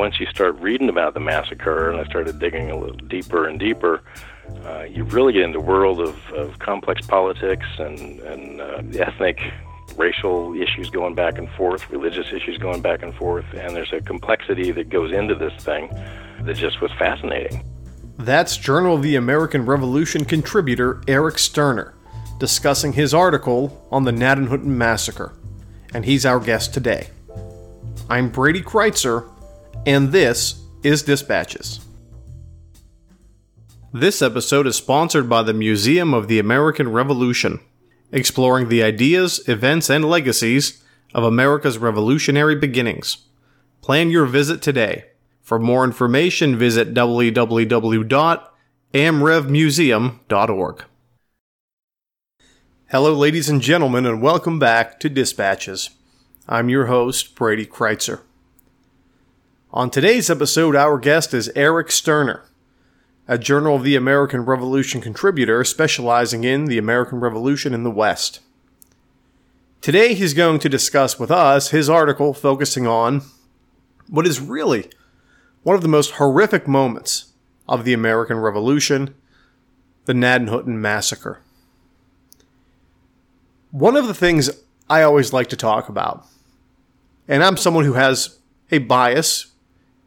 Once you start reading about the massacre, and I started digging a little deeper and deeper, uh, you really get into the world of, of complex politics and, and uh, ethnic, racial issues going back and forth, religious issues going back and forth, and there's a complexity that goes into this thing that just was fascinating. That's Journal of the American Revolution contributor Eric Sterner discussing his article on the Gnadenhutten Massacre, and he's our guest today. I'm Brady Crytzer, and this is Dispatches. This episode is sponsored by the Museum of the American Revolution, exploring the ideas, events, and legacies of America's revolutionary beginnings. Plan your visit today. For more information, visit www.amrevmuseum.org. Hello, ladies and gentlemen, and welcome back to Dispatches. I'm your host, Brady Crytzer. On today's episode, our guest is Eric Sterner, a Journal of the American Revolution contributor specializing in the American Revolution in the West. Today, he's going to discuss with us his article focusing on what is really one of the most horrific moments of the American Revolution the Gnadenhutten Massacre. One of the things I always like to talk about, and I'm someone who has a bias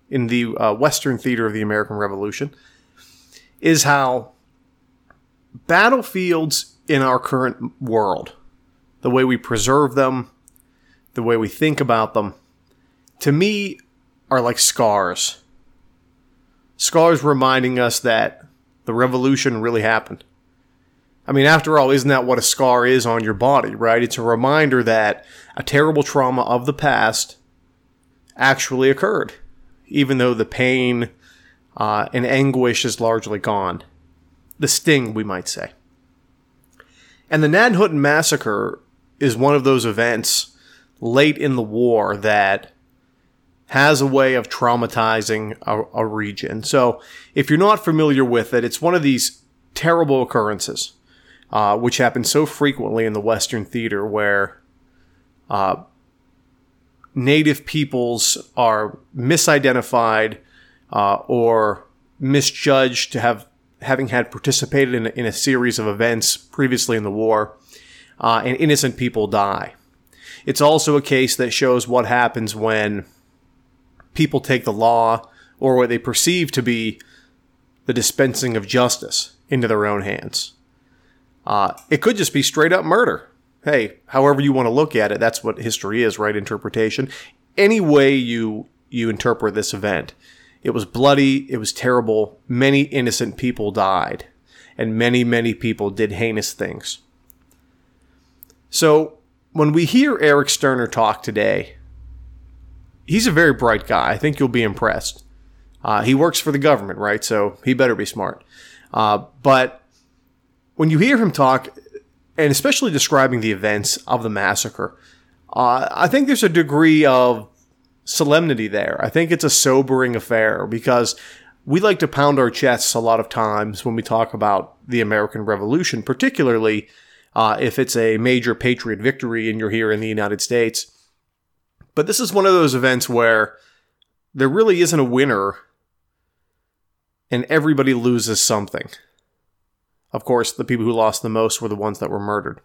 in the uh, Western theater of the American Revolution is how battlefields in our current world, the way we preserve them, the way we think about them, to me are like scars. Scars reminding us that the revolution really happened. I mean, after all, isn't that what a scar is on your body, right? It's a reminder that a terrible trauma of the past actually occurred even though the pain uh, and anguish is largely gone. The sting, we might say. And the Gnadenhutten Massacre is one of those events late in the war that has a way of traumatizing a, a, region. So, if you're not familiar with it, it's one of these terrible occurrences, uh, which happen so frequently in the Western theater, where uh, native peoples are misidentified uh, or misjudged to have having had participated in in a series of events previously in the war, uh, and innocent people die. It's also a case that shows what happens when people take the law or what they perceive to be the dispensing of justice into their own hands. Uh, it could just be straight up murder hey, however you want to look at it, that's what history is, right? Interpretation. Any way you you interpret this event, it was bloody, it was terrible. Many innocent people died, and many many people did heinous things. So when we hear Eric Sterner talk today, he's a very bright guy. I think you'll be impressed. Uh, he works for the government, right? So he better be smart. Uh, but when you hear him talk, and especially describing the events of the massacre, uh, I think there's a degree of solemnity there. I think it's a sobering affair because we like to pound our chests a lot of times when we talk about the American Revolution, particularly uh, if it's a major patriot victory and you're here in the United States. But this is one of those events where there really isn't a winner and everybody loses something. Of course, the people who lost the most were the ones that were murdered.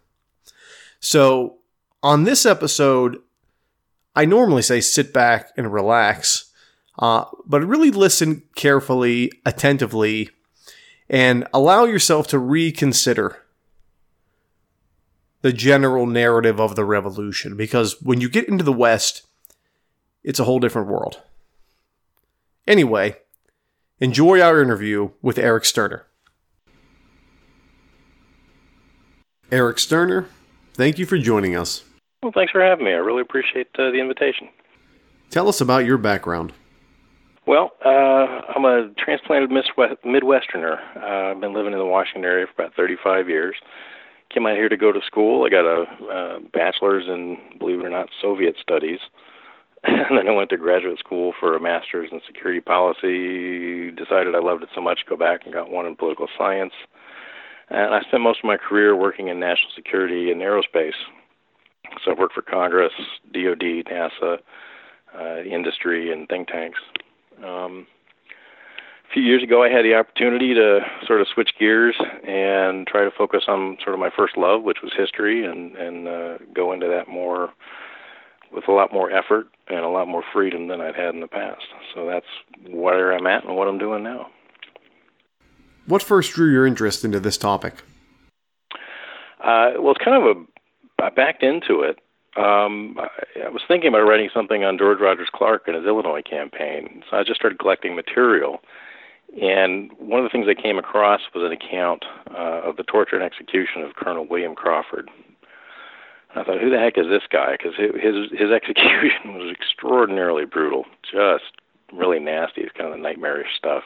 So, on this episode, I normally say sit back and relax, uh, but really listen carefully, attentively, and allow yourself to reconsider the general narrative of the revolution. Because when you get into the West, it's a whole different world. Anyway, enjoy our interview with Eric Sterner. Eric Sterner, thank you for joining us. Well, thanks for having me. I really appreciate uh, the invitation. Tell us about your background. Well, uh, I'm a transplanted Midwesterner. Uh, I've been living in the Washington area for about 35 years. Came out here to go to school. I got a, a bachelor's in, believe it or not, Soviet studies. and then I went to graduate school for a master's in security policy. Decided I loved it so much, go back and got one in political science. And I spent most of my career working in national security and aerospace. So I've worked for Congress, DoD, NASA, uh, industry, and think tanks. Um, a few years ago, I had the opportunity to sort of switch gears and try to focus on sort of my first love, which was history, and and uh, go into that more with a lot more effort and a lot more freedom than I'd had in the past. So that's where I'm at and what I'm doing now. What first drew your interest into this topic? Uh, well, it's kind of a I backed into it. Um, I, was thinking about writing something on George Rogers Clark and his Illinois campaign, so I just started collecting material. And one of the things I came across was an account uh, of the torture and execution of Colonel William Crawford. And I thought, who the heck is this guy? Because his his execution was extraordinarily brutal, just really nasty. It's kind of nightmarish stuff.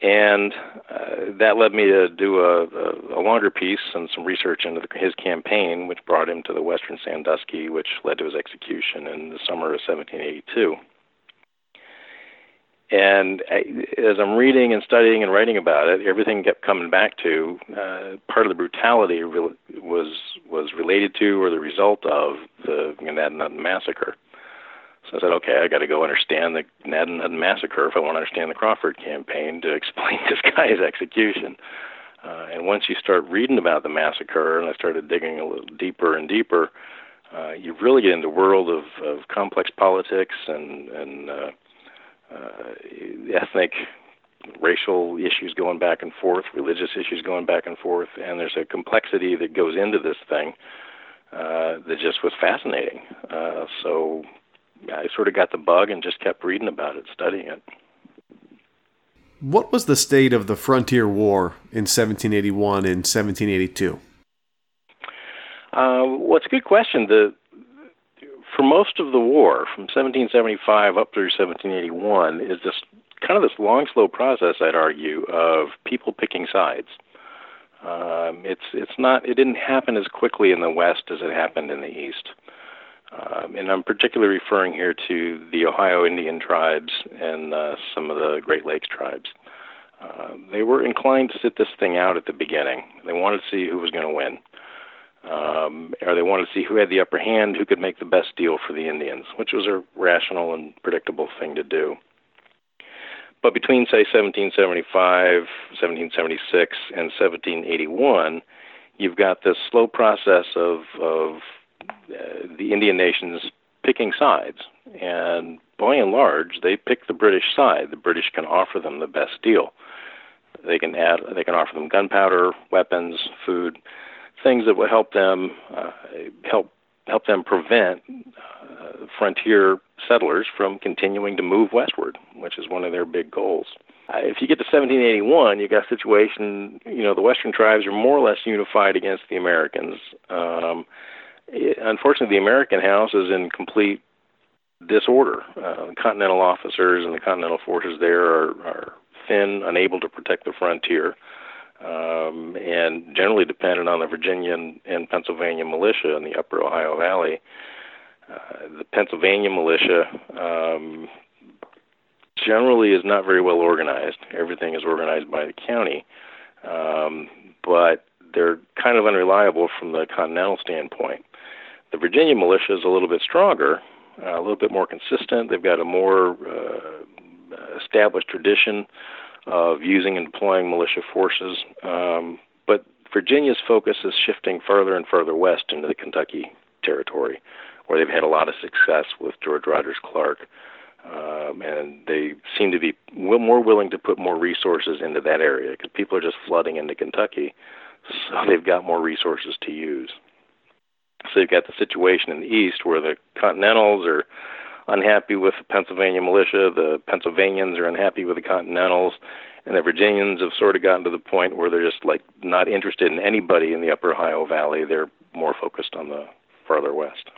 And uh, that led me to do a, a, a longer piece and some research into the, his campaign, which brought him to the Western Sandusky, which led to his execution in the summer of 1782. And I, as I'm reading and studying and writing about it, everything kept coming back to uh, part of the brutality re- was was related to or the result of the Gnadenhutten massacre. So I said, okay, I got to go understand the Gnadenhutten massacre if I want to understand the Crawford campaign to explain this guy's execution. Uh, and once you start reading about the massacre, and I started digging a little deeper and deeper, uh, you really get into the world of, of complex politics and, and uh, uh, ethnic, racial issues going back and forth, religious issues going back and forth, and there's a complexity that goes into this thing uh, that just was fascinating. Uh, so I sort of got the bug and just kept reading about it, studying it. What was the state of the frontier war in 1781 and 1782? Uh, well, it's a good question. The for most of the war, from 1775 up through 1781, is this kind of this long, slow process. I'd argue of people picking sides. Um, it's it's not it didn't happen as quickly in the West as it happened in the East. Um, and I'm particularly referring here to the Ohio Indian tribes and uh, some of the Great Lakes tribes. Uh, they were inclined to sit this thing out at the beginning. They wanted to see who was going to win, um, or they wanted to see who had the upper hand, who could make the best deal for the Indians, which was a rational and predictable thing to do. But between, say, 1775, 1776, and 1781, you've got this slow process of, of the Indian nations picking sides. And by and large, they pick the British side. The British can offer them the best deal. They can add, they can offer them gunpowder, weapons, food, things that will help them uh, help help them prevent uh, frontier settlers from continuing to move westward, which is one of their big goals. Uh, if you get to 1781, you got a situation. You know, the Western tribes are more or less unified against the Americans. Um, unfortunately, the American House is in complete disorder. Uh, continental officers and the Continental forces there are, are thin, unable to protect the frontier, um, and generally dependent on the Virginia and, and Pennsylvania militia in the Upper Ohio Valley. Uh, the Pennsylvania militia um, generally is not very well organized. Everything is organized by the county, um, but they're kind of unreliable from the continental standpoint. The Virginia militia is a little bit stronger, uh, a little bit more consistent. They've got a more uh, established tradition of using and deploying militia forces. Um, but Virginia's focus is shifting further and further west into the Kentucky territory, where they've had a lot of success with George Rogers Clark. Um, and they seem to be more willing to put more resources into that area because people are just flooding into Kentucky, so they've got more resources to use. So you've got the situation in the east where the Continentals are unhappy with the Pennsylvania militia, the Pennsylvanians are unhappy with the Continentals, and the Virginians have sort of gotten to the point where they're just like not interested in anybody in the Upper Ohio Valley. They're more focused on the farther west.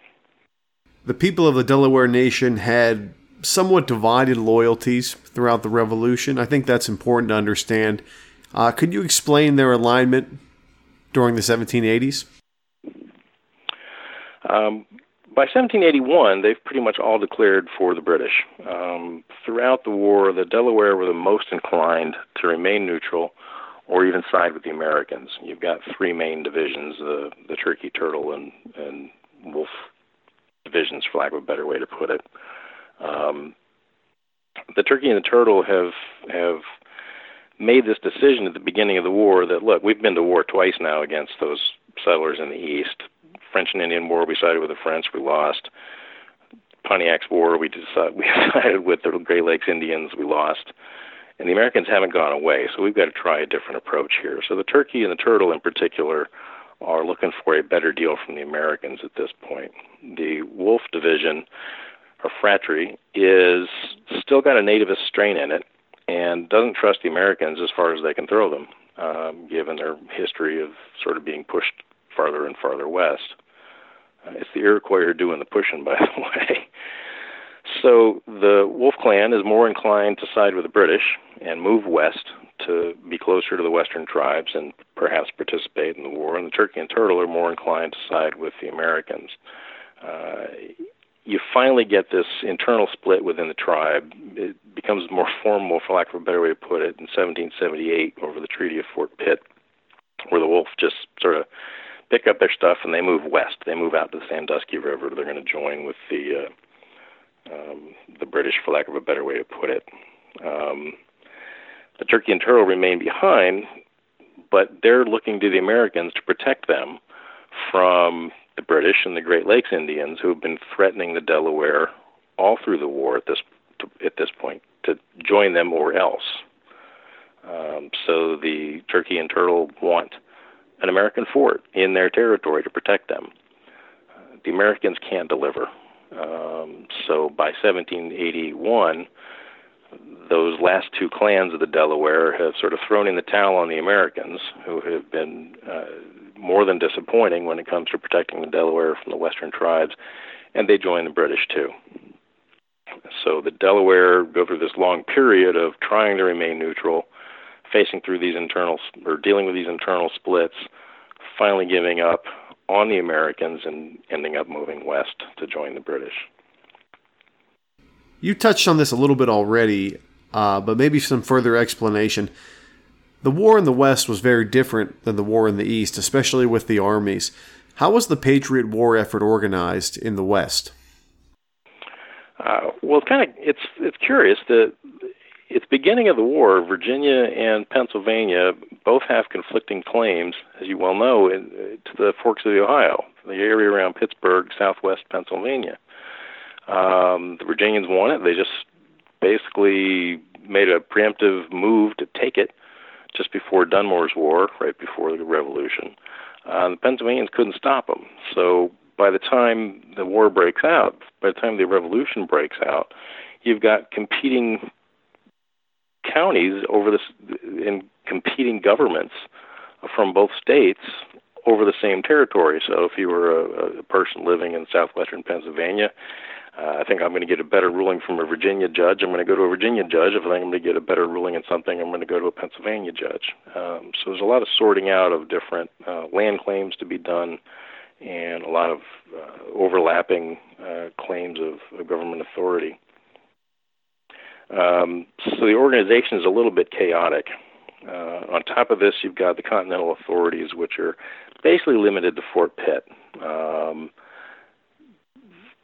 The people of the Delaware Nation had somewhat divided loyalties throughout the Revolution. I think that's important to understand. Uh, could you explain their alignment during the 1780s? Um, by 1781, they've pretty much all declared for the British. Um, throughout the war, the Delaware were the most inclined to remain neutral or even side with the Americans. You've got three main divisions: the the Turkey, Turtle, and and Wolf divisions, for lack of a better way to put it. Um, the Turkey and the Turtle have have made this decision at the beginning of the war that look, we've been to war twice now against those settlers in the east. French and Indian War, we sided with the French, we lost. Pontiac's War, we decided, we sided with the Great Lakes Indians, we lost. And the Americans haven't gone away, so we've got to try a different approach here. So the turkey and the turtle, in particular, are looking for a better deal from the Americans at this point. The Wolf Division, or Phratry, is still got a nativist strain in it and doesn't trust the Americans as far as they can throw them, um, given their history of sort of being pushed farther and farther west. Uh, it's the Iroquois who are doing the pushing, by the way. So the Wolf Clan is more inclined to side with the British and move west to be closer to the Western tribes and perhaps participate in the war. And the Turkey and Turtle are more inclined to side with the Americans. Uh, you finally get this internal split within the tribe. It becomes more formal, for lack of a better way to put it, in 1778 over the Treaty of Fort Pitt, where the Wolf just sort of pick up their stuff and they move west. They move out to the Sandusky River. They're going to join with the uh, um, the British, for lack of a better way to put it. Um, the Turkey and Turtle remain behind, but they're looking to the Americans to protect them from the British and the Great Lakes Indians who have been threatening the Delaware all through the war at this at this point to join them or else. Um, so the Turkey and Turtle want an American fort in their territory to protect them. The Americans can't deliver. Um, so by 1781, those last two clans of the Delaware have sort of thrown in the towel on the Americans, who have been uh, more than disappointing when it comes to protecting the Delaware from the Western tribes, and they join the British too. So the Delaware go through this long period of trying to remain neutral facing through these internal or dealing with these internal splits, finally giving up on the Americans and ending up moving west to join the British. You touched on this a little bit already, uh, but maybe some further explanation. The war in the West was very different than the war in the East, especially with the armies. How was the Patriot War effort organized in the West? Uh, well, it's kind of it's it's curious that at the beginning of the war, Virginia and Pennsylvania both have conflicting claims, as you well know, in, to the forks of the Ohio, the area around Pittsburgh, southwest Pennsylvania. Um, the Virginians won it. They just basically made a preemptive move to take it just before Dunmore's War, right before the Revolution. Uh, the Pennsylvanians couldn't stop them. So by the time the war breaks out, by the time the Revolution breaks out, you've got competing counties over this in competing governments from both states over the same territory. So if you were a, a person living in southwestern Pennsylvania, uh, I think I'm going to get a better ruling from a Virginia judge. I'm going to go to a Virginia judge. If I think I'm going to get a better ruling in something, I'm going to go to a Pennsylvania judge. Um, so there's a lot of sorting out of different uh, land claims to be done and a lot of uh, overlapping uh, claims of, of government authority. Um, so the organization is a little bit chaotic. Uh, on top of this, you've got the Continental authorities, which are basically limited to Fort Pitt. Um,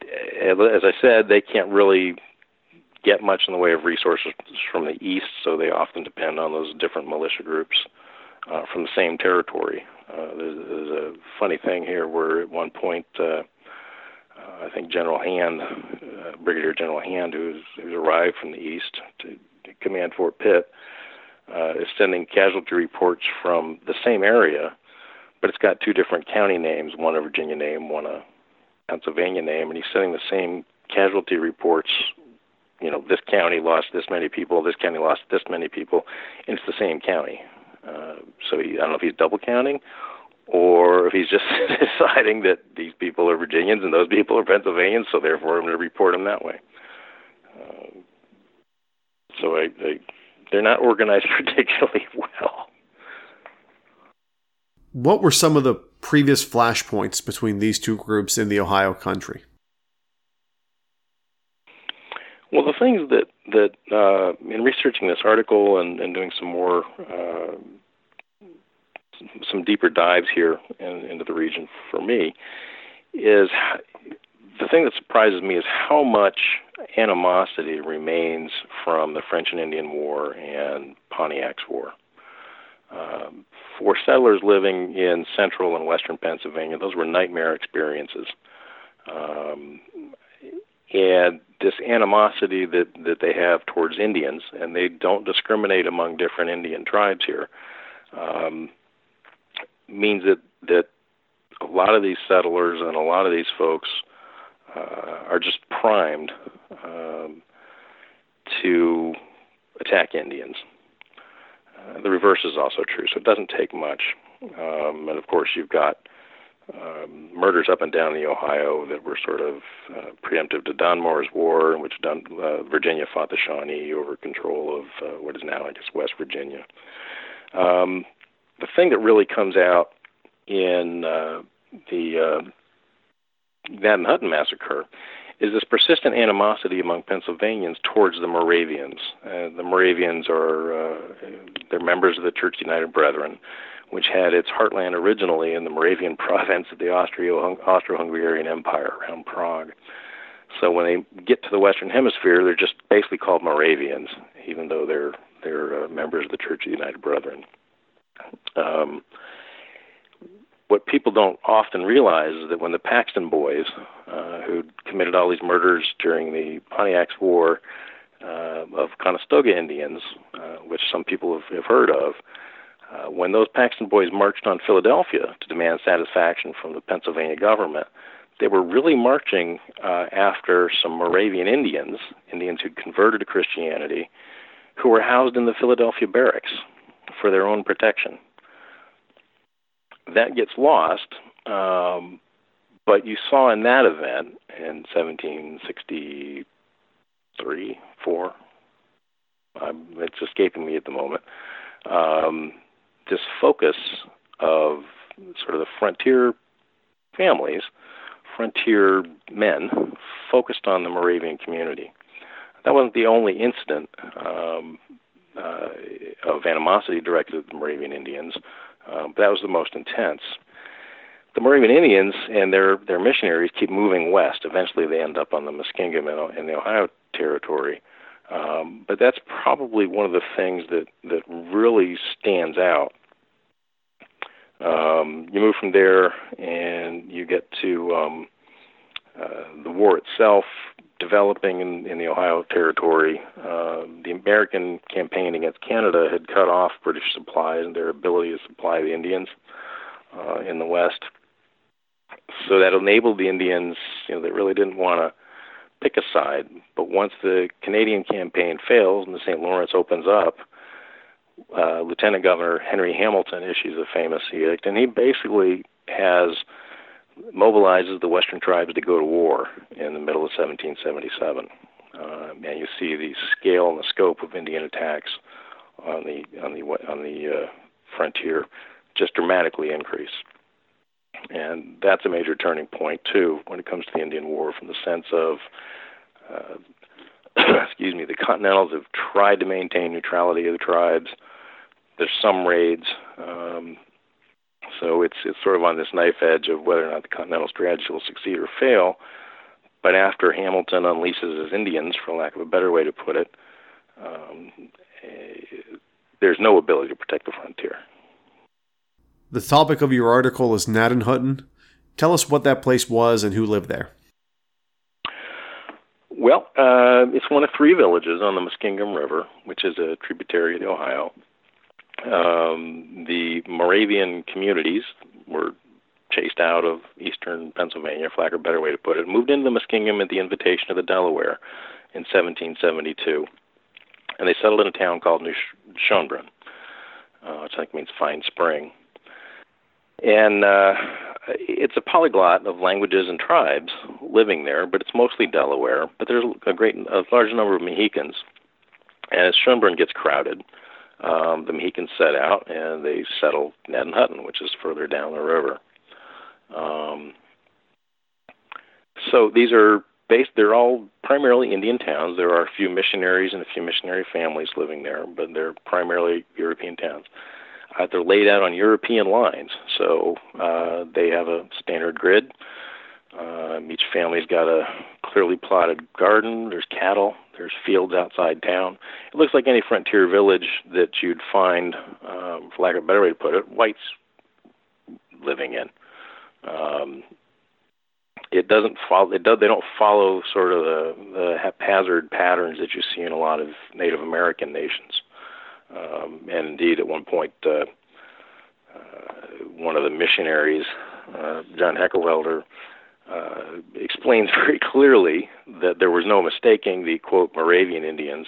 as I said, they can't really get much in the way of resources from the east, so they often depend on those different militia groups uh, from the same territory. Uh, there's, there's a funny thing here where at one point uh, uh, I think General Hand, uh, Brigadier General Hand, who's, who's arrived from the east to, to command Fort Pitt, uh, is sending casualty reports from the same area, but it's got two different county names, one a Virginia name, one a Pennsylvania name, and he's sending the same casualty reports. You know, this county lost this many people, this county lost this many people, and it's the same county. Uh, so he, I don't know if he's double counting or if he's just deciding that these people are Virginians and those people are Pennsylvanians, so therefore I'm going to report them that way. Uh, so I, I, they're not organized particularly well. What were some of the previous flashpoints between these two groups in the Ohio country? Well, the things that that uh, in researching this article and, and doing some more uh, some deeper dives here in, into the region for me is the thing that surprises me is how much animosity remains from the French and Indian War and Pontiac's War. Um, for settlers living in central and western Pennsylvania, those were nightmare experiences. Um, and this animosity that, that they have towards Indians, and they don't discriminate among different Indian tribes here, um, means that, that a lot of these settlers and a lot of these folks uh, are just primed um, to attack Indians. Uh, the reverse is also true, so it doesn't take much. Um, and of course, you've got um, murders up and down the Ohio that were sort of uh, preemptive to Dunmore's War, in which Dun- uh, Virginia fought the Shawnee over control of uh, what is now, I guess, West Virginia. Um, the thing that really comes out in uh, the uh, Gnadenhutten massacre is this persistent animosity among Pennsylvanians towards the Moravians. Uh, the Moravians are uh, they're members of the Church United Brethren, which had its heartland originally in the Moravian province of the Austro-Hungarian Empire around Prague. So when they get to the Western Hemisphere, they're just basically called Moravians, even though they're they're uh, members of the Church of the United Brethren. Um, what people don't often realize is that when the Paxton boys, uh, who committed all these murders during the Pontiac's War uh, of Conestoga Indians, uh, which some people have, have heard of, uh, when those Paxton boys marched on Philadelphia to demand satisfaction from the Pennsylvania government, they were really marching uh, after some Moravian Indians, Indians who'd converted to Christianity, who were housed in the Philadelphia barracks for their own protection that gets lost. Um, but you saw in that event in 1763, four. Um, it's escaping me at the moment. Um, this focus of sort of the frontier families, frontier men, focused on the Moravian community. That wasn't the only incident um, uh, of animosity directed at the Moravian Indians. Um, that was the most intense. The Moravian Indians and their their missionaries keep moving west. Eventually, they end up on the Muskingum in, in the Ohio Territory. Um, but that's probably one of the things that that really stands out. Um, you move from there, and you get to um, uh, the war itself developing in, in the Ohio Territory. Uh, the American campaign against Canada had cut off British supplies and their ability to supply the Indians uh, in the West. So that enabled the Indians, you know, they really didn't want to pick a side. But once the Canadian campaign fails and the St. Lawrence opens up, uh, Lieutenant Governor Henry Hamilton issues a famous edict, and he basically has mobilizes the Western tribes to go to war in the middle of 1777. Uh, and you see the scale and the scope of Indian attacks on the on the on the uh, frontier just dramatically increase. And that's a major turning point too when it comes to the Indian War, from the sense of uh, excuse me, the Continentals have tried to maintain neutrality of the tribes. There's some raids. Um, so it's it's sort of on this knife edge of whether or not the Continental strategy will succeed or fail. But after Hamilton unleashes his Indians, for lack of a better way to put it, um, uh, there's no ability to protect the frontier. The topic of your article is Gnadenhutten. Tell us what that place was and who lived there. Well, uh, it's one of three villages on the Muskingum River, which is a tributary of the Ohio um, the Moravian communities were chased out of eastern Pennsylvania, for lack of a better way to put it, moved into the Muskingum at the invitation of the Delaware in 1772. And they settled in a town called New Schoenbrunn, uh, which I think means fine spring. And uh, it's a polyglot of languages and tribes living there, but it's mostly Delaware. But there's a great, a large number of Mohicans, and as Schoenbrunn gets crowded, um, the Mohicans set out and they settle Hutton, which is further down the river. Um, so these are based. They're all primarily Indian towns. There are a few missionaries and a few missionary families living there, but they're primarily European towns. Uh, they're laid out on European lines, so uh, they have a standard grid. Uh, each family's got a clearly plotted garden. There's cattle. There's fields outside town. It looks like any frontier village that you'd find, um, for lack of a better way to put it, whites living in. Um, it doesn't follow. It does. They don't follow sort of the, the haphazard patterns that you see in a lot of Native American nations. Um, and indeed, at one point, uh, uh, one of the missionaries, uh, John Heckewelder, uh, explains very clearly that there was no mistaking the quote Moravian Indians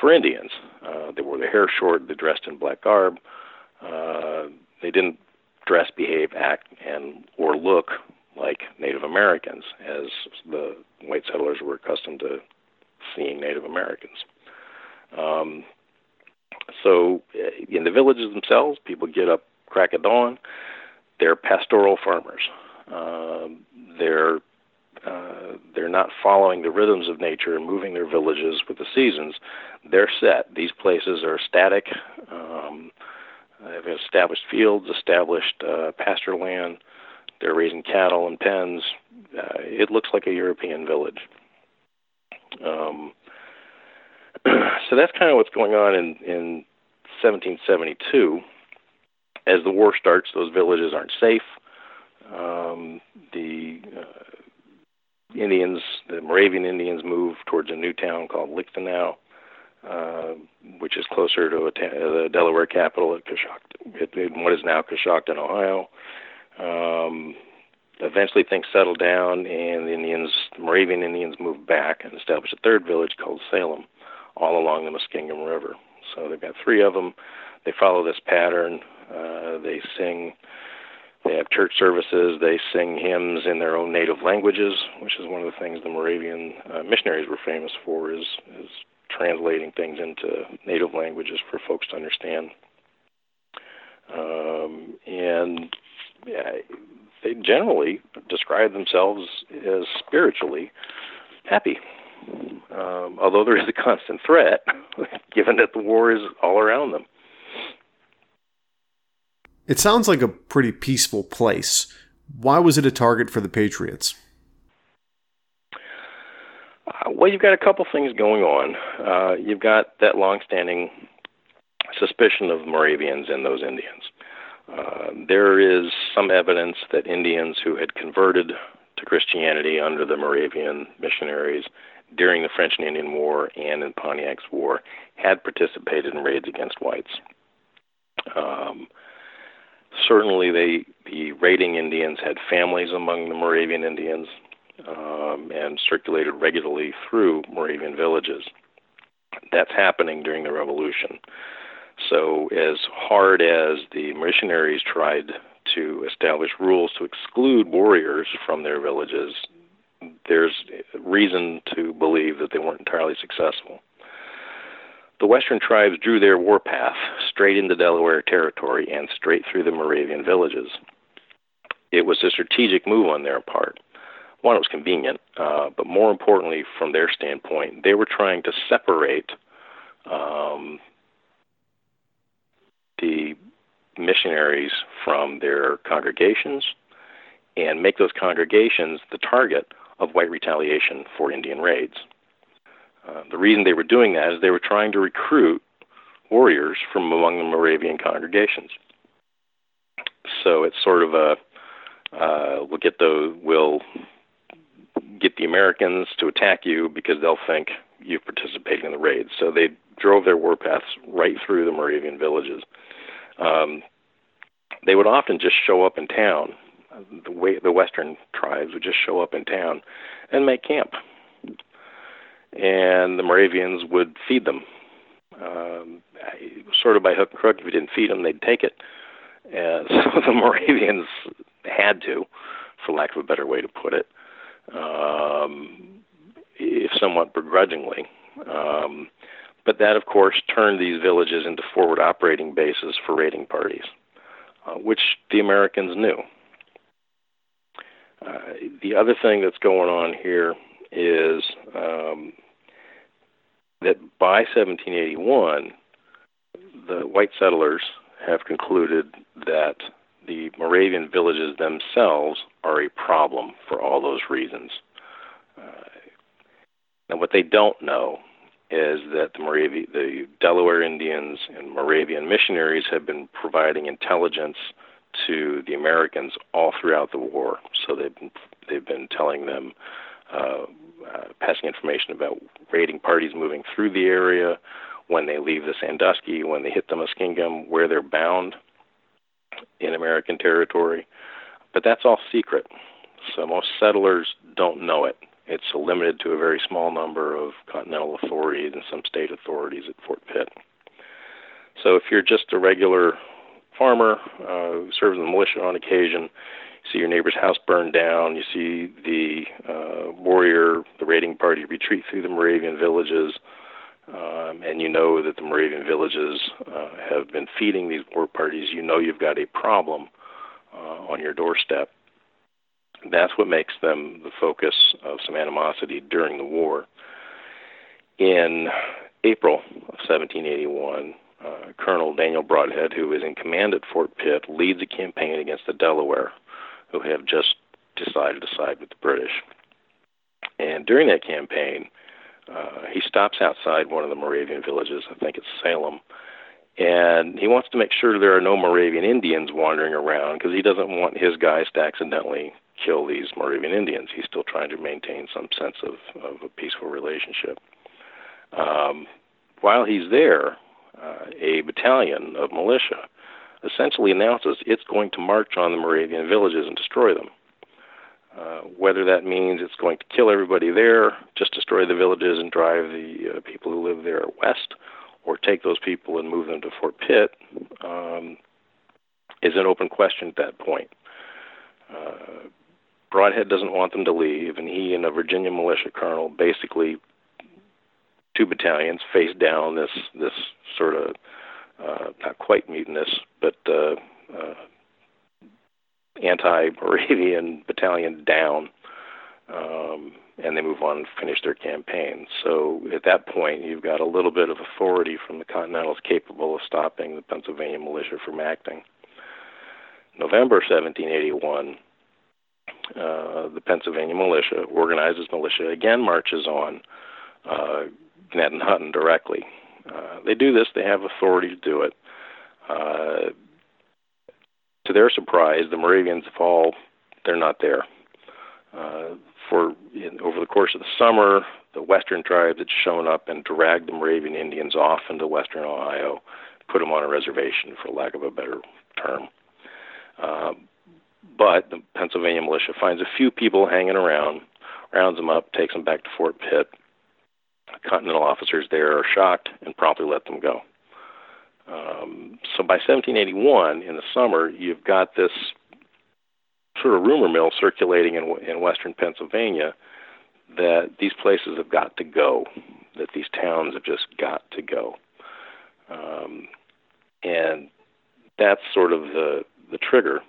for Indians. Uh, they wore their hair short, they dressed in black garb, uh, they didn't dress, behave, act, and or look like Native Americans, as the white settlers were accustomed to seeing Native Americans. Um, so, uh, in the villages themselves, people get up crack of dawn. They're pastoral farmers. Uh, they're uh, they're not following the rhythms of nature and moving their villages with the seasons. They're set. These places are static. Um, they have established fields, established uh, pasture land. They're raising cattle and pens. Uh, it looks like a European village. Um, so that's kind of what's going on in, in 1772. As the war starts, those villages aren't safe. Um, the uh, Indians, the Moravian Indians, move towards a new town called Lichtenau, uh, which is closer to ta- the Delaware capital at Coshocton, what is now Coshocton, Ohio. Um, eventually, things settle down, and the Indians, the Moravian Indians, move back and establish a third village called Salem, all along the Muskingum River. So they've got three of them. They follow this pattern. Uh, they sing. They have church services. They sing hymns in their own native languages, which is one of the things the Moravian uh, missionaries were famous for. Is is translating things into native languages for folks to understand. Um, and yeah, they generally describe themselves as spiritually happy. Um, although there is a constant threat, given that the war is all around them. It sounds like a pretty peaceful place. Why was it a target for the Patriots? Uh, well, you've got a couple things going on. Uh, you've got that long-standing suspicion of Moravians and those Indians. Uh, there is some evidence that Indians who had converted to Christianity under the Moravian missionaries during the French and Indian War and in Pontiac's War had participated in raids against whites. Um, certainly, they, the raiding Indians had families among the Moravian Indians um, and circulated regularly through Moravian villages. That's happening during the Revolution. So, as hard as the missionaries tried to establish rules to exclude warriors from their villages, there's reason to believe that they weren't entirely successful. The Western tribes drew their warpath straight into Delaware territory and straight through the Moravian villages. It was a strategic move on their part. One, it was convenient, uh, but more importantly, from their standpoint, they were trying to separate um, the missionaries from their congregations and make those congregations the target of white retaliation for Indian raids. Uh, the reason they were doing that is they were trying to recruit warriors from among the Moravian congregations. So it's sort of a uh, we'll get the we'll get the Americans to attack you because they'll think you've participated in the raids. So they drove their warpaths right through the Moravian villages. Um, they would often just show up in town. The way the Western tribes would just show up in town and make camp, and the Moravians would feed them. Um, sort of by hook and crook. If you didn't feed them, they'd take it. And so the Moravians had to, for lack of a better way to put it, um, if somewhat begrudgingly. Um, but that, of course, turned these villages into forward operating bases for raiding parties, uh, which the Americans knew. Uh, the other thing that's going on here is um, that by 1781, the white settlers have concluded that the Moravian villages themselves are a problem for all those reasons. Uh, now, what they don't know is that the Moravian, the Delaware Indians and Moravian missionaries have been providing intelligence to the Americans all throughout the war. So they've been, they've been telling them, uh, uh, passing information about raiding parties moving through the area, when they leave the Sandusky, when they hit the Muskingum, where they're bound in American territory. But that's all secret. So most settlers don't know it. It's limited to a very small number of continental authorities and some state authorities at Fort Pitt. So if you're just a regular farmer uh, who serves in the militia on occasion, see your neighbor's house burned down, you see the uh, warrior, the raiding party retreat through the Moravian villages, um, and you know that the Moravian villages uh, have been feeding these war parties, you know you've got a problem uh, on your doorstep. That's what makes them the focus of some animosity during the war. In April of 1781, uh, Colonel Daniel Brodhead, who is in command at Fort Pitt, leads a campaign against the Delaware, who have just decided to side with the British. And during that campaign, uh, he stops outside one of the Moravian villages, I think it's Salem, and he wants to make sure there are no Moravian Indians wandering around because he doesn't want his guys to accidentally kill these Moravian Indians. He's still trying to maintain some sense of, of a peaceful relationship. Um, while he's there, uh, a battalion of militia essentially announces it's going to march on the Moravian villages and destroy them. Uh, whether that means it's going to kill everybody there, just destroy the villages and drive the uh, people who live there west, or take those people and move them to Fort Pitt, um, is an open question at that point. Uh, Brodhead doesn't want them to leave, and he and a Virginia militia colonel basically two battalions face down this this sort of uh, not quite mutinous, but uh, uh, anti-Moravian battalion down, um, and they move on and finish their campaign. So at that point, you've got a little bit of authority from the Continentals capable of stopping the Pennsylvania militia from acting. November 1781, uh, the Pennsylvania militia, organizes militia, again marches on uh, Gnadenhutten directly. Uh, they do this, they have authority to do it. Uh, to their surprise, the Moravians fall, they're not there. Uh, for in, over the course of the summer, the western tribes had shown up and dragged the Moravian Indians off into western Ohio, put them on a reservation, for lack of a better term. Uh, but the Pennsylvania militia finds a few people hanging around, rounds them up, takes them back to Fort Pitt. Continental officers there are shocked and promptly let them go. Um, so by 1781, in the summer, you've got this sort of rumor mill circulating in, in western Pennsylvania that these places have got to go, that these towns have just got to go. Um, and that's sort of the, the trigger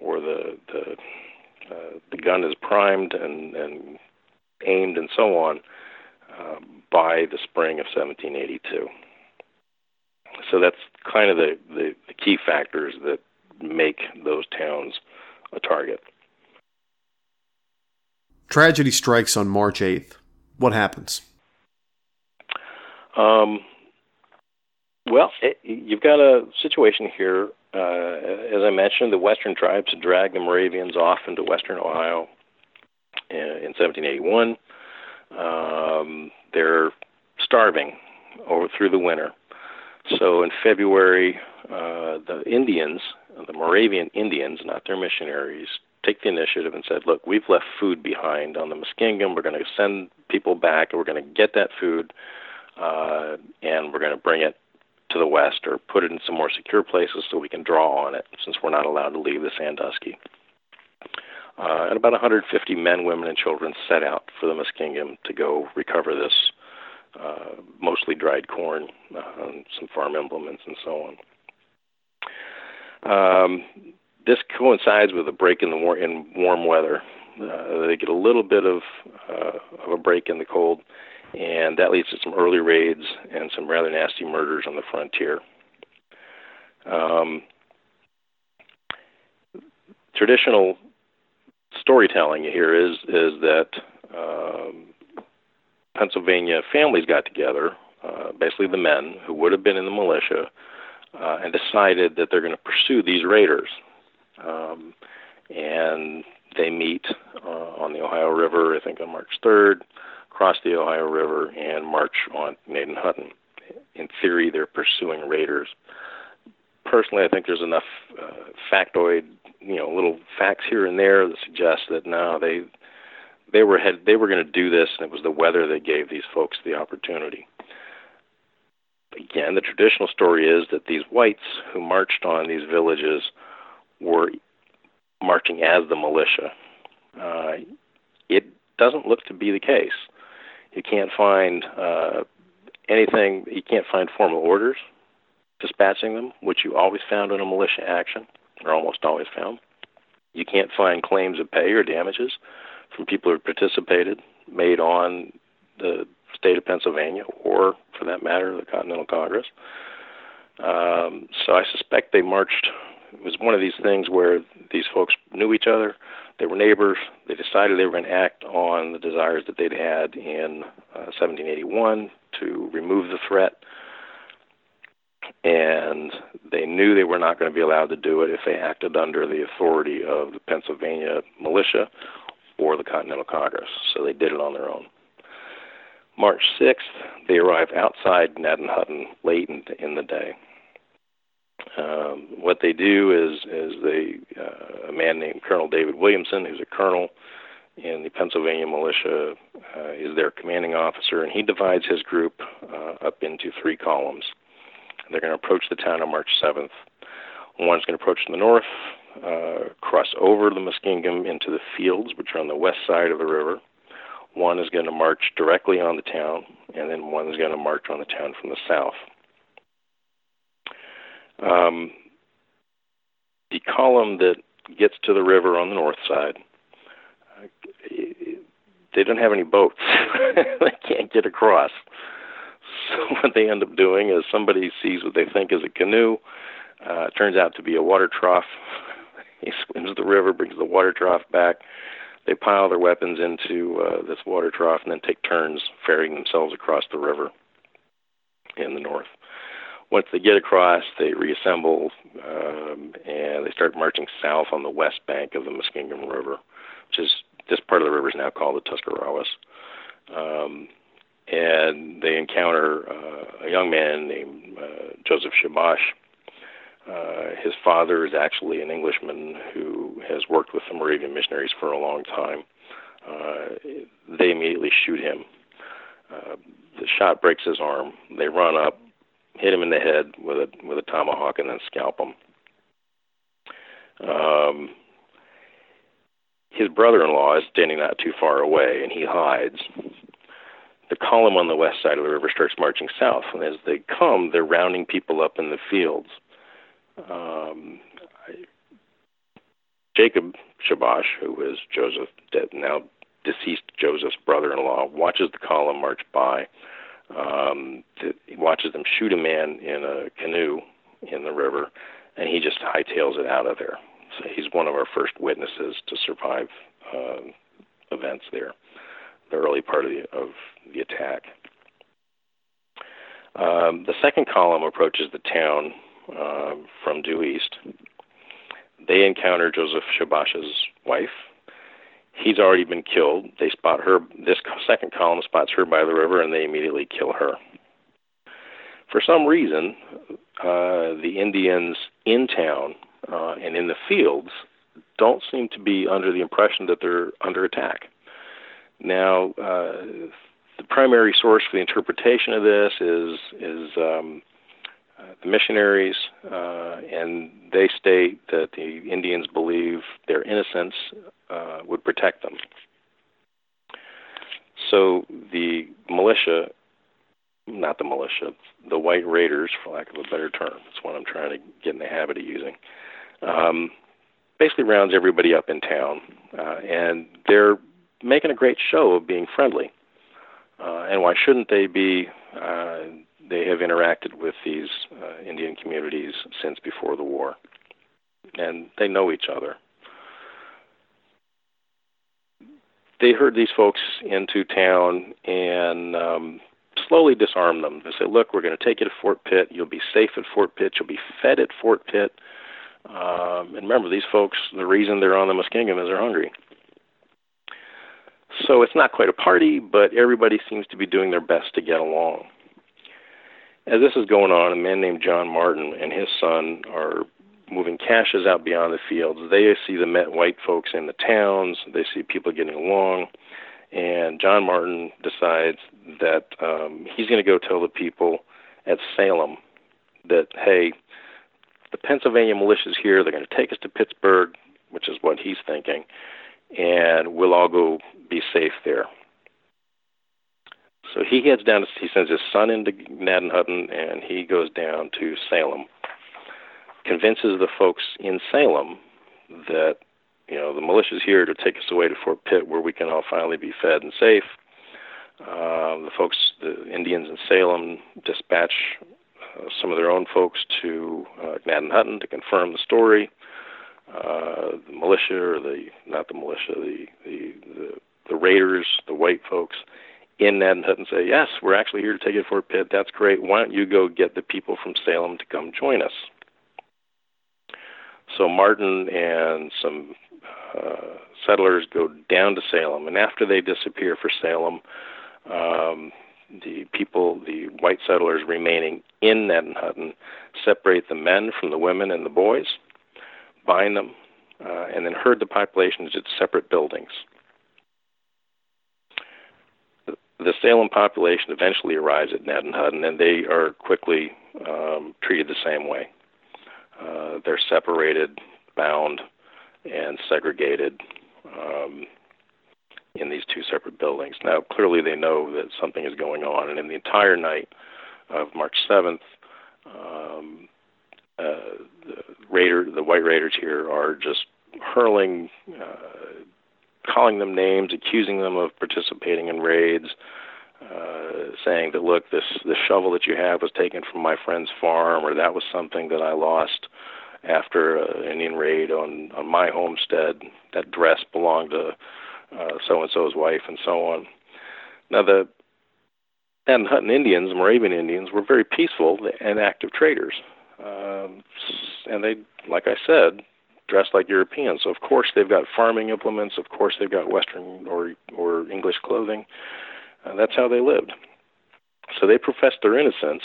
or the, the, uh, the gun is primed and, and aimed and so on uh, by the spring of 1782 so that's kind of the, the, the key factors that make those towns a target. Tragedy strikes on March 8th. What happens? Um, well, it, you've got a situation here. Uh, as I mentioned, the Western tribes had dragged the Moravians off into Western Ohio in, in 1781. Um, they're starving over through the winter. So in February, uh, the Indians, the Moravian Indians, not their missionaries, take the initiative and said, "Look, we've left food behind on the Muskingum. We're going to send people back, and we're going to get that food, uh, and we're going to bring it to the west or put it in some more secure places so we can draw on it, since we're not allowed to leave the Sandusky." Uh, and about 150 men, women, and children set out for the Muskingum to go recover this uh, mostly dried corn, uh, some farm implements, and so on. Um, this coincides with a break in the war- in warm weather. Uh, they get a little bit of uh, of a break in the cold, and that leads to some early raids and some rather nasty murders on the frontier. Um, traditional storytelling here is is that um, Pennsylvania families got together, uh, basically the men who would have been in the militia, uh, and decided that they're going to pursue these raiders. Um, and they meet uh, on the Ohio River, I think on March 3rd, cross the Ohio River, and march on Gnadenhutten. In theory, they're pursuing raiders. Personally, I think there's enough uh, factoid, you know, little facts here and there that suggest that no, they they were had they were going to do this, and it was the weather that gave these folks the opportunity. Again, the traditional story is that these whites who marched on these villages were marching as the militia. Uh, it doesn't look to be the case. You can't find uh, anything. You can't find formal orders dispatching them, which you always found in a militia action, or almost always found. You can't find claims of pay or damages from people who participated made on the state of Pennsylvania, or for that matter, the Continental Congress. Um, so I suspect they marched it was one of these things where these folks knew each other, they were neighbors, they decided they were going to act on the desires that they'd had in uh, 1781 to remove the threat. And they knew they were not going to be allowed to do it if they acted under the authority of the Pennsylvania militia or the Continental Congress. So they did it on their own. March 6th, they arrived outside Gnadenhutten late in, in the day. Um, what they do is is they uh, a man named Colonel David Williamson, who's a colonel in the Pennsylvania militia, uh, is their commanding officer, and he divides his group uh, up into three columns. They're going to approach the town on March 7th. One's going to approach from the north, uh, cross over the Muskingum into the fields, which are on the west side of the river. One is going to march directly on the town, and then one is going to march on the town from the south. Um, the column that gets to the river on the north side, uh, they don't have any boats. they can't get across. So what they end up doing is somebody sees what they think is a canoe. Uh, turns out to be a water trough. he swims the river, brings the water trough back. They pile their weapons into uh, this water trough and then take turns ferrying themselves across the river in the north once they get across, they reassemble um, and they start marching south on the west bank of the Muskingum River, which is this part of the river is now called the Tuscarawas. Um, and they encounter uh, a young man named uh, Joseph Shabash. Uh, his father is actually an Englishman who has worked with the Moravian missionaries for a long time. Uh, they immediately shoot him. Uh, the shot breaks his arm. They run up, hit him in the head with a with a tomahawk and then scalp him. Um, his brother-in-law is standing not too far away, and he hides. The column on the west side of the river starts marching south, and as they come, they're rounding people up in the fields. Um, Jacob Shabash, who is Joseph, now deceased Joseph's brother-in-law, watches the column march by um, he watches them shoot a man in a canoe in the river, and he just hightails it out of there. So he's one of our first witnesses to survive uh, events there, the early part of the, of the attack. Um, the second column approaches the town uh, from due east. They encounter Joseph Shabash's wife, he's already been killed. They spot her. This second column spots her by the river, and they immediately kill her. For some reason, uh, the Indians in town uh, and in the fields don't seem to be under the impression that they're under attack. Now, uh, the primary source for the interpretation of this is is um, uh, the missionaries, uh, and they state that the Indians believe their innocence uh, would protect them. So the militia, not the militia, the white raiders, for lack of a better term, that's what I'm trying to get in the habit of using, um, basically rounds everybody up in town, uh, and they're making a great show of being friendly. Uh, and why shouldn't they be? Uh, they have interacted with these uh, Indian communities since before the war, and they know each other. They herd these folks into town and um, slowly disarm them. They say, "Look, we're going to take you to Fort Pitt. You'll be safe at Fort Pitt. You'll be fed at Fort Pitt." Um, and remember, these folks, the reason they're on the Muskingum is they're hungry. So it's not quite a party, but everybody seems to be doing their best to get along. As this is going on, a man named John Martin and his son are moving caches out beyond the fields. They see the met white folks in the towns. They see people getting along, and John Martin decides that um, he's going to go tell the people at Salem that hey, the Pennsylvania militia's here. They're going to take us to Pittsburgh, which is what he's thinking, and we'll all go be safe there. So he heads down. He sends his son into Gnadenhutten, and he goes down to Salem. Convinces the folks in Salem that you know the militia's here to take us away to Fort Pitt, where we can all finally be fed and safe. Uh, the folks, the Indians in Salem, dispatch uh, some of their own folks to uh, Gnadenhutten to confirm the story. Uh, the militia, or the not the militia, the the the, the raiders, the white folks, in Gnadenhutten and say, Yes, we're actually here to take it for Fort Pitt. That's great. Why don't you go get the people from Salem to come join us? So Martin and some uh, settlers go down to Salem, and after they disappear for Salem, um, the people, the white settlers remaining in Gnadenhutten, separate the men from the women and the boys, bind them, uh, and then herd the populations at separate buildings the Salem population eventually arrives at Gnadenhutten, and they are quickly um, treated the same way. Uh, they're separated, bound, and segregated um, in these two separate buildings. Now, clearly, they know that something is going on, and in the entire night of March 7th, um, uh, the raider, the white raiders here, are just hurling uh, calling them names, accusing them of participating in raids, uh, saying that look, this this shovel that you have was taken from my friend's farm, or that was something that I lost after an Indian raid on on my homestead. That dress belonged to so and so's wife, and so on. Now the Gnadenhutten Indians, Moravian Indians, were very peaceful and active traders, um, and they, like I said, dressed like Europeans. So of course they've got farming implements. Of course they've got Western or or English clothing. Uh, that's how they lived. So they professed their innocence,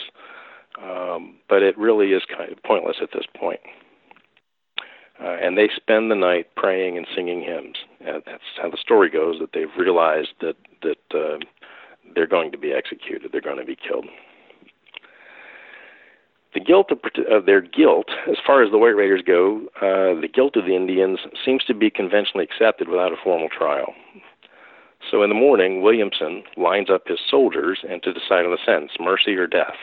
um, but it really is kind of pointless at this point. Uh, and they spend the night praying and singing hymns. And that's how the story goes. That they've realized that that uh, they're going to be executed. They're going to be killed the guilt of, of, their guilt, as far as the White Raiders go, uh, the guilt of the Indians seems to be conventionally accepted without a formal trial. So in the morning, Williamson lines up his soldiers and to decide on the sentence, mercy or death.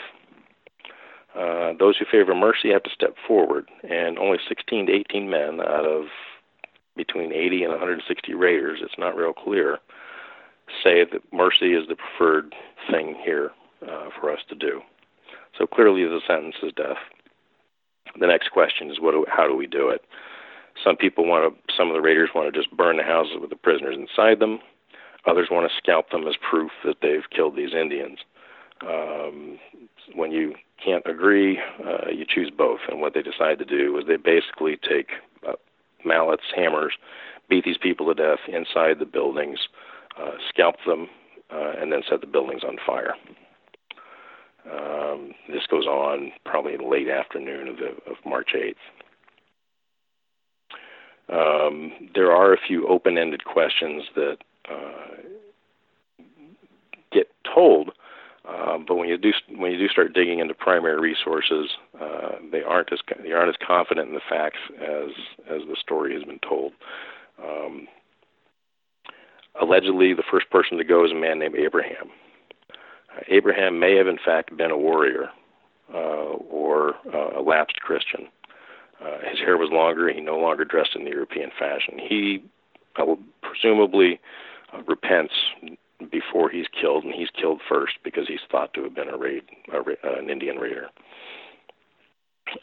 Uh, those who favor mercy have to step forward, and only 16 to 18 men out of between 80 and 160 raiders, it's not real clear, say that mercy is the preferred thing here uh, for us to do. So clearly the sentence is death. The next question is what do, how do we do it? Some people want to, some of the raiders want to just burn the houses with the prisoners inside them. Others want to scalp them as proof that they've killed these Indians. Um, when you can't agree, uh, you choose both. And what they decide to do is they basically take uh, mallets, hammers, beat these people to death inside the buildings, uh, scalp them, uh, and then set the buildings on fire. Um, this goes on probably late afternoon of, the, of March 8th. Um, there are a few open-ended questions that uh, get told, uh, but when you do when you do start digging into primary resources, uh, they aren't as they aren't as confident in the facts as as the story has been told. Um, allegedly, the first person to go is a man named Abraham. Abraham may have, in fact, been a warrior uh, or uh, a lapsed Christian. Uh, his hair was longer. He no longer dressed in the European fashion. He uh, presumably uh, repents before he's killed, and he's killed first because he's thought to have been a raid, a, uh, an Indian raider.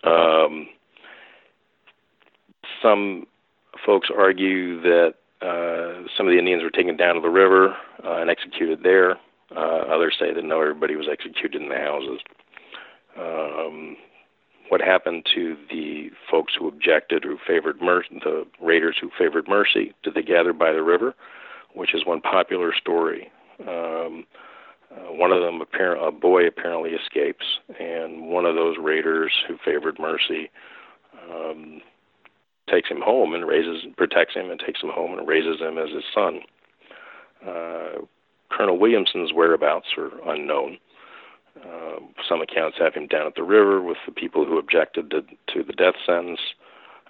Um, some folks argue that uh, some of the Indians were taken down to the river uh, and executed there. Uh, others say that no, everybody was executed in the houses. Um, what happened to the folks who objected, who favored mercy, the raiders who favored mercy? Did they gather by the river? Which is one popular story. Um, uh, one of them, a boy, apparently escapes, and one of those raiders who favored mercy um, takes him home and raises, protects him, and takes him home and raises him as his son. Uh, Colonel Williamson's whereabouts are unknown. Uh, some accounts have him down at the river with the people who objected to, to the death sentence.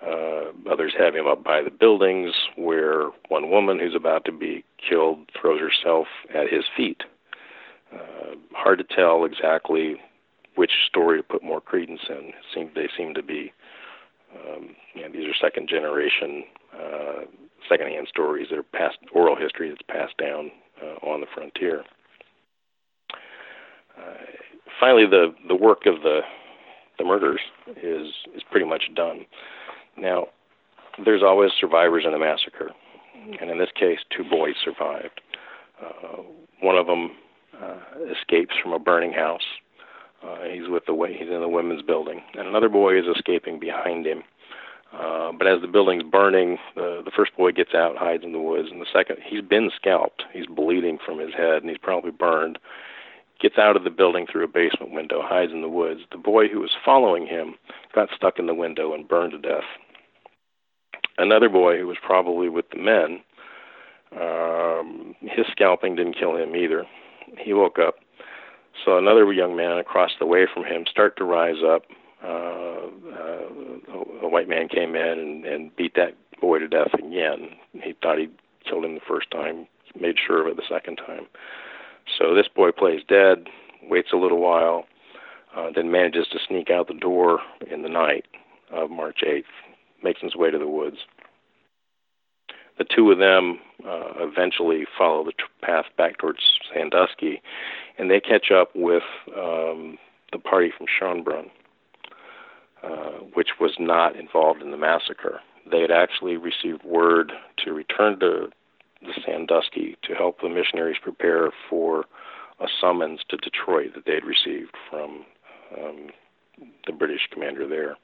Uh, others have him up by the buildings where one woman who's about to be killed throws herself at his feet. Uh, hard to tell exactly which story to put more credence in. seem, they seem to be, um, you know, these are second generation, uh, secondhand stories that are passed, oral history that's passed down uh, on the frontier. Uh, finally, the the work of the the murders is is pretty much done. Now, there's always survivors in a massacre, and in this case, two boys survived. Uh, one of them uh, escapes from a burning house. Uh, he's with the he's in the women's building, and another boy is escaping behind him. Uh, but as the building's burning, the the first boy gets out, hides in the woods, and the second he's been scalped. He's bleeding from his head, and he's probably burned gets out of the building through a basement window, hides in the woods. The boy who was following him got stuck in the window and burned to death. Another boy who was probably with the men, um, his scalping didn't kill him either. He woke up. So another young man across the way from him start to rise up. Uh, uh, a white man came in and, and beat that boy to death again. He thought he killed him the first time, made sure of it the second time. So this boy plays dead, waits a little while, uh, then manages to sneak out the door in the night of March 8th, makes his way to the woods. The two of them uh, eventually follow the t- path back towards Sandusky, and they catch up with um, the party from Schoenbrunn, uh, which was not involved in the massacre. They had actually received word to return to the Sandusky to help the missionaries prepare for a summons to Detroit that they had received from um, the British commander there.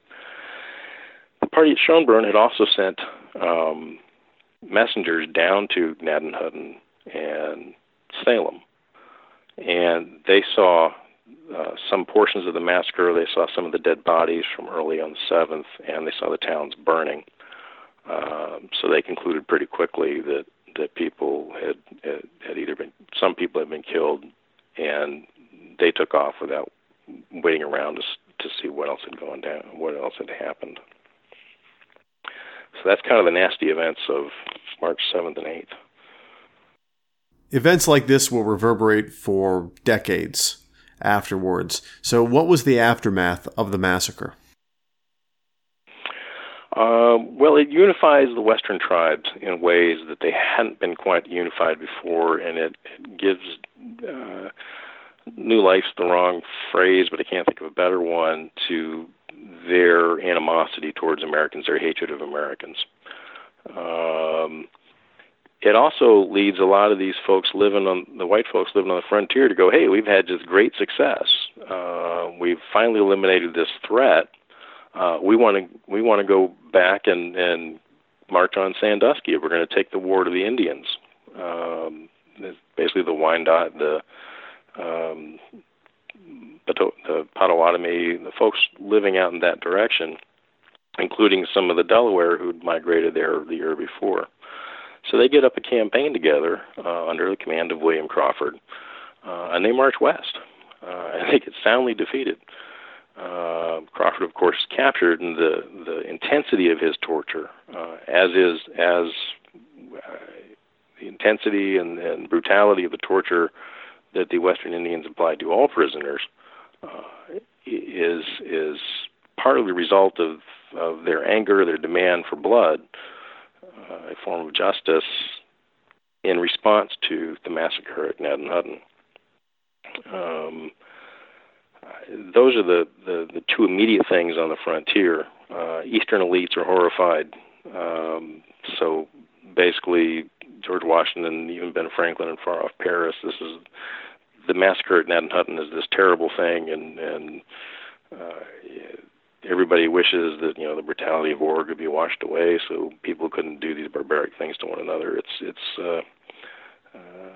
The party at Schoenbrunn had also sent um, messengers down to Gnadenhutten and Salem, and they saw uh, some portions of the massacre. They saw some of the dead bodies from early on the 7th, and they saw the towns burning. Um, so they concluded pretty quickly that that people had, had had either been some people had been killed, and they took off without waiting around to to see what else had gone down, what else had happened. So that's kind of the nasty events of March 7th and 8th. Events like this will reverberate for decades afterwards. So, what was the aftermath of the massacre? Uh, well, it unifies the Western tribes in ways that they hadn't been quite unified before, and it, it gives uh, new life's the wrong phrase, but I can't think of a better one to their animosity towards Americans, their hatred of Americans. Um, it also leads a lot of these folks living on the white folks living on the frontier to go, hey, we've had just great success. Uh, we've finally eliminated this threat uh, we want to we want to go back and and march on Sandusky. We're going to take the war to the Indians. Um, basically, the Wyandot, the um, the, the Potawatomi, the folks living out in that direction, including some of the Delaware who'd migrated there the year before. So they get up a campaign together uh, under the command of William Crawford, uh, and they march west. Uh, and they get soundly defeated. Uh, Crawford, of course, is captured, and the the intensity of his torture, uh, as is as uh, the intensity and, and brutality of the torture that the Western Indians applied to all prisoners uh, is is partly the result of of their anger, their demand for blood, a form of justice in response to the massacre at Gnadenhutten. Um, those are the, the, the two immediate things on the frontier. Uh, Eastern elites are horrified. Um, so basically, George Washington, even Ben Franklin, and far off Paris. This is the massacre at Gnadenhutten is this terrible thing, and and uh, everybody wishes that you know the brutality of war could be washed away, so people couldn't do these barbaric things to one another. It's it's uh, uh,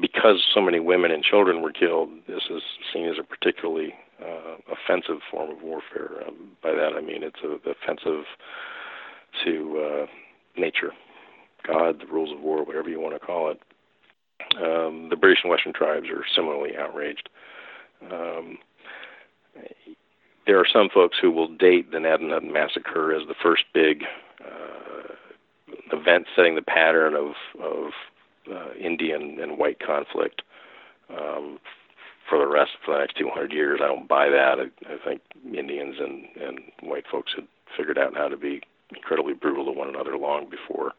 because so many women and children were killed. This is seen as a particularly uh, offensive form of warfare. Um, by that I mean it's a, offensive to uh, nature, God, the rules of war, whatever you want to call it. Um, the British and Western tribes are similarly outraged. Um, there are some folks who will date the Gnaden massacre as the first big uh, event setting the pattern of, of uh, Indian and white conflict um, for the rest for the next 200 years. I don't buy that. I, I think Indians and, and white folks had figured out how to be incredibly brutal to one another long before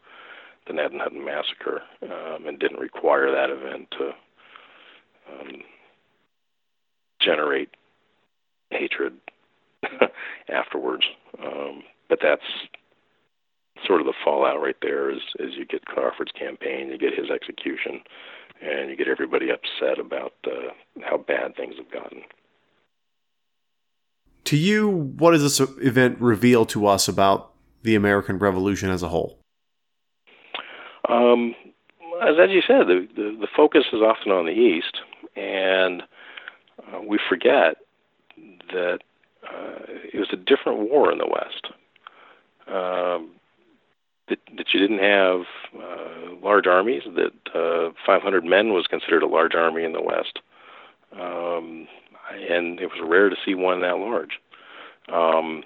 the Gnadenhutten massacre, um, and didn't require that event to um, generate hatred afterwards. Um, but that's sort of the fallout right there is, is you get Crawford's campaign, you get his execution, and you get everybody upset about uh, how bad things have gotten. To you, what does this event reveal to us about the American Revolution as a whole? Um, as, as you said, the, the, the focus is often on the East, and uh, we forget that uh, it was a different war in the West. Um, that, that you didn't have uh, large armies, that uh, 500 men was considered a large army in the West. Um, and it was rare to see one that large. Um,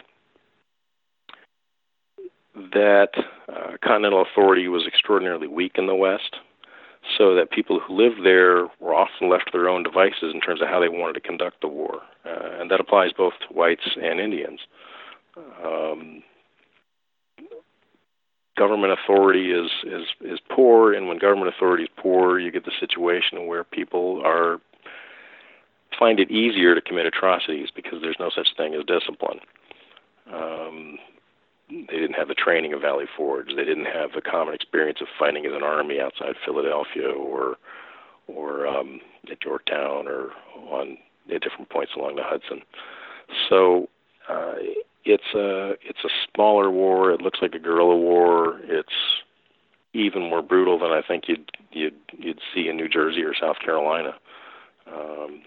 that uh, continental authority was extraordinarily weak in the West, so that people who lived there were often left to their own devices in terms of how they wanted to conduct the war, uh, and that applies both to whites and Indians. Um, government authority is, is is poor, and when government authority is poor, you get the situation where people are find it easier to commit atrocities because there's no such thing as discipline. Um, they didn't have the training of Valley Forge. They didn't have the common experience of fighting as an army outside Philadelphia or or um, at Yorktown or on at different points along the Hudson. So uh, it's a it's a smaller war. It looks like a guerrilla war. It's even more brutal than I think you'd you'd you'd see in New Jersey or South Carolina, um,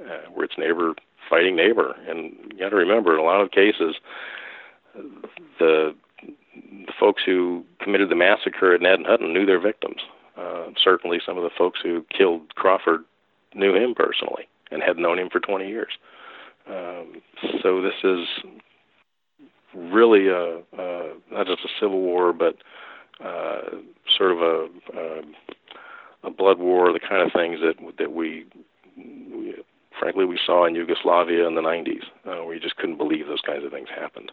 uh, where it's neighbor fighting neighbor. And you got to remember, in a lot of cases, the the folks who committed the massacre at Gnadenhutten knew their victims. Uh, certainly, some of the folks who killed Crawford knew him personally and had known him for 20 years. Um, so this is really a, a not just a civil war, but uh, sort of a, a a blood war, the kind of things that that we, we frankly we saw in Yugoslavia in the 90s, uh, where you just couldn't believe those kinds of things happened.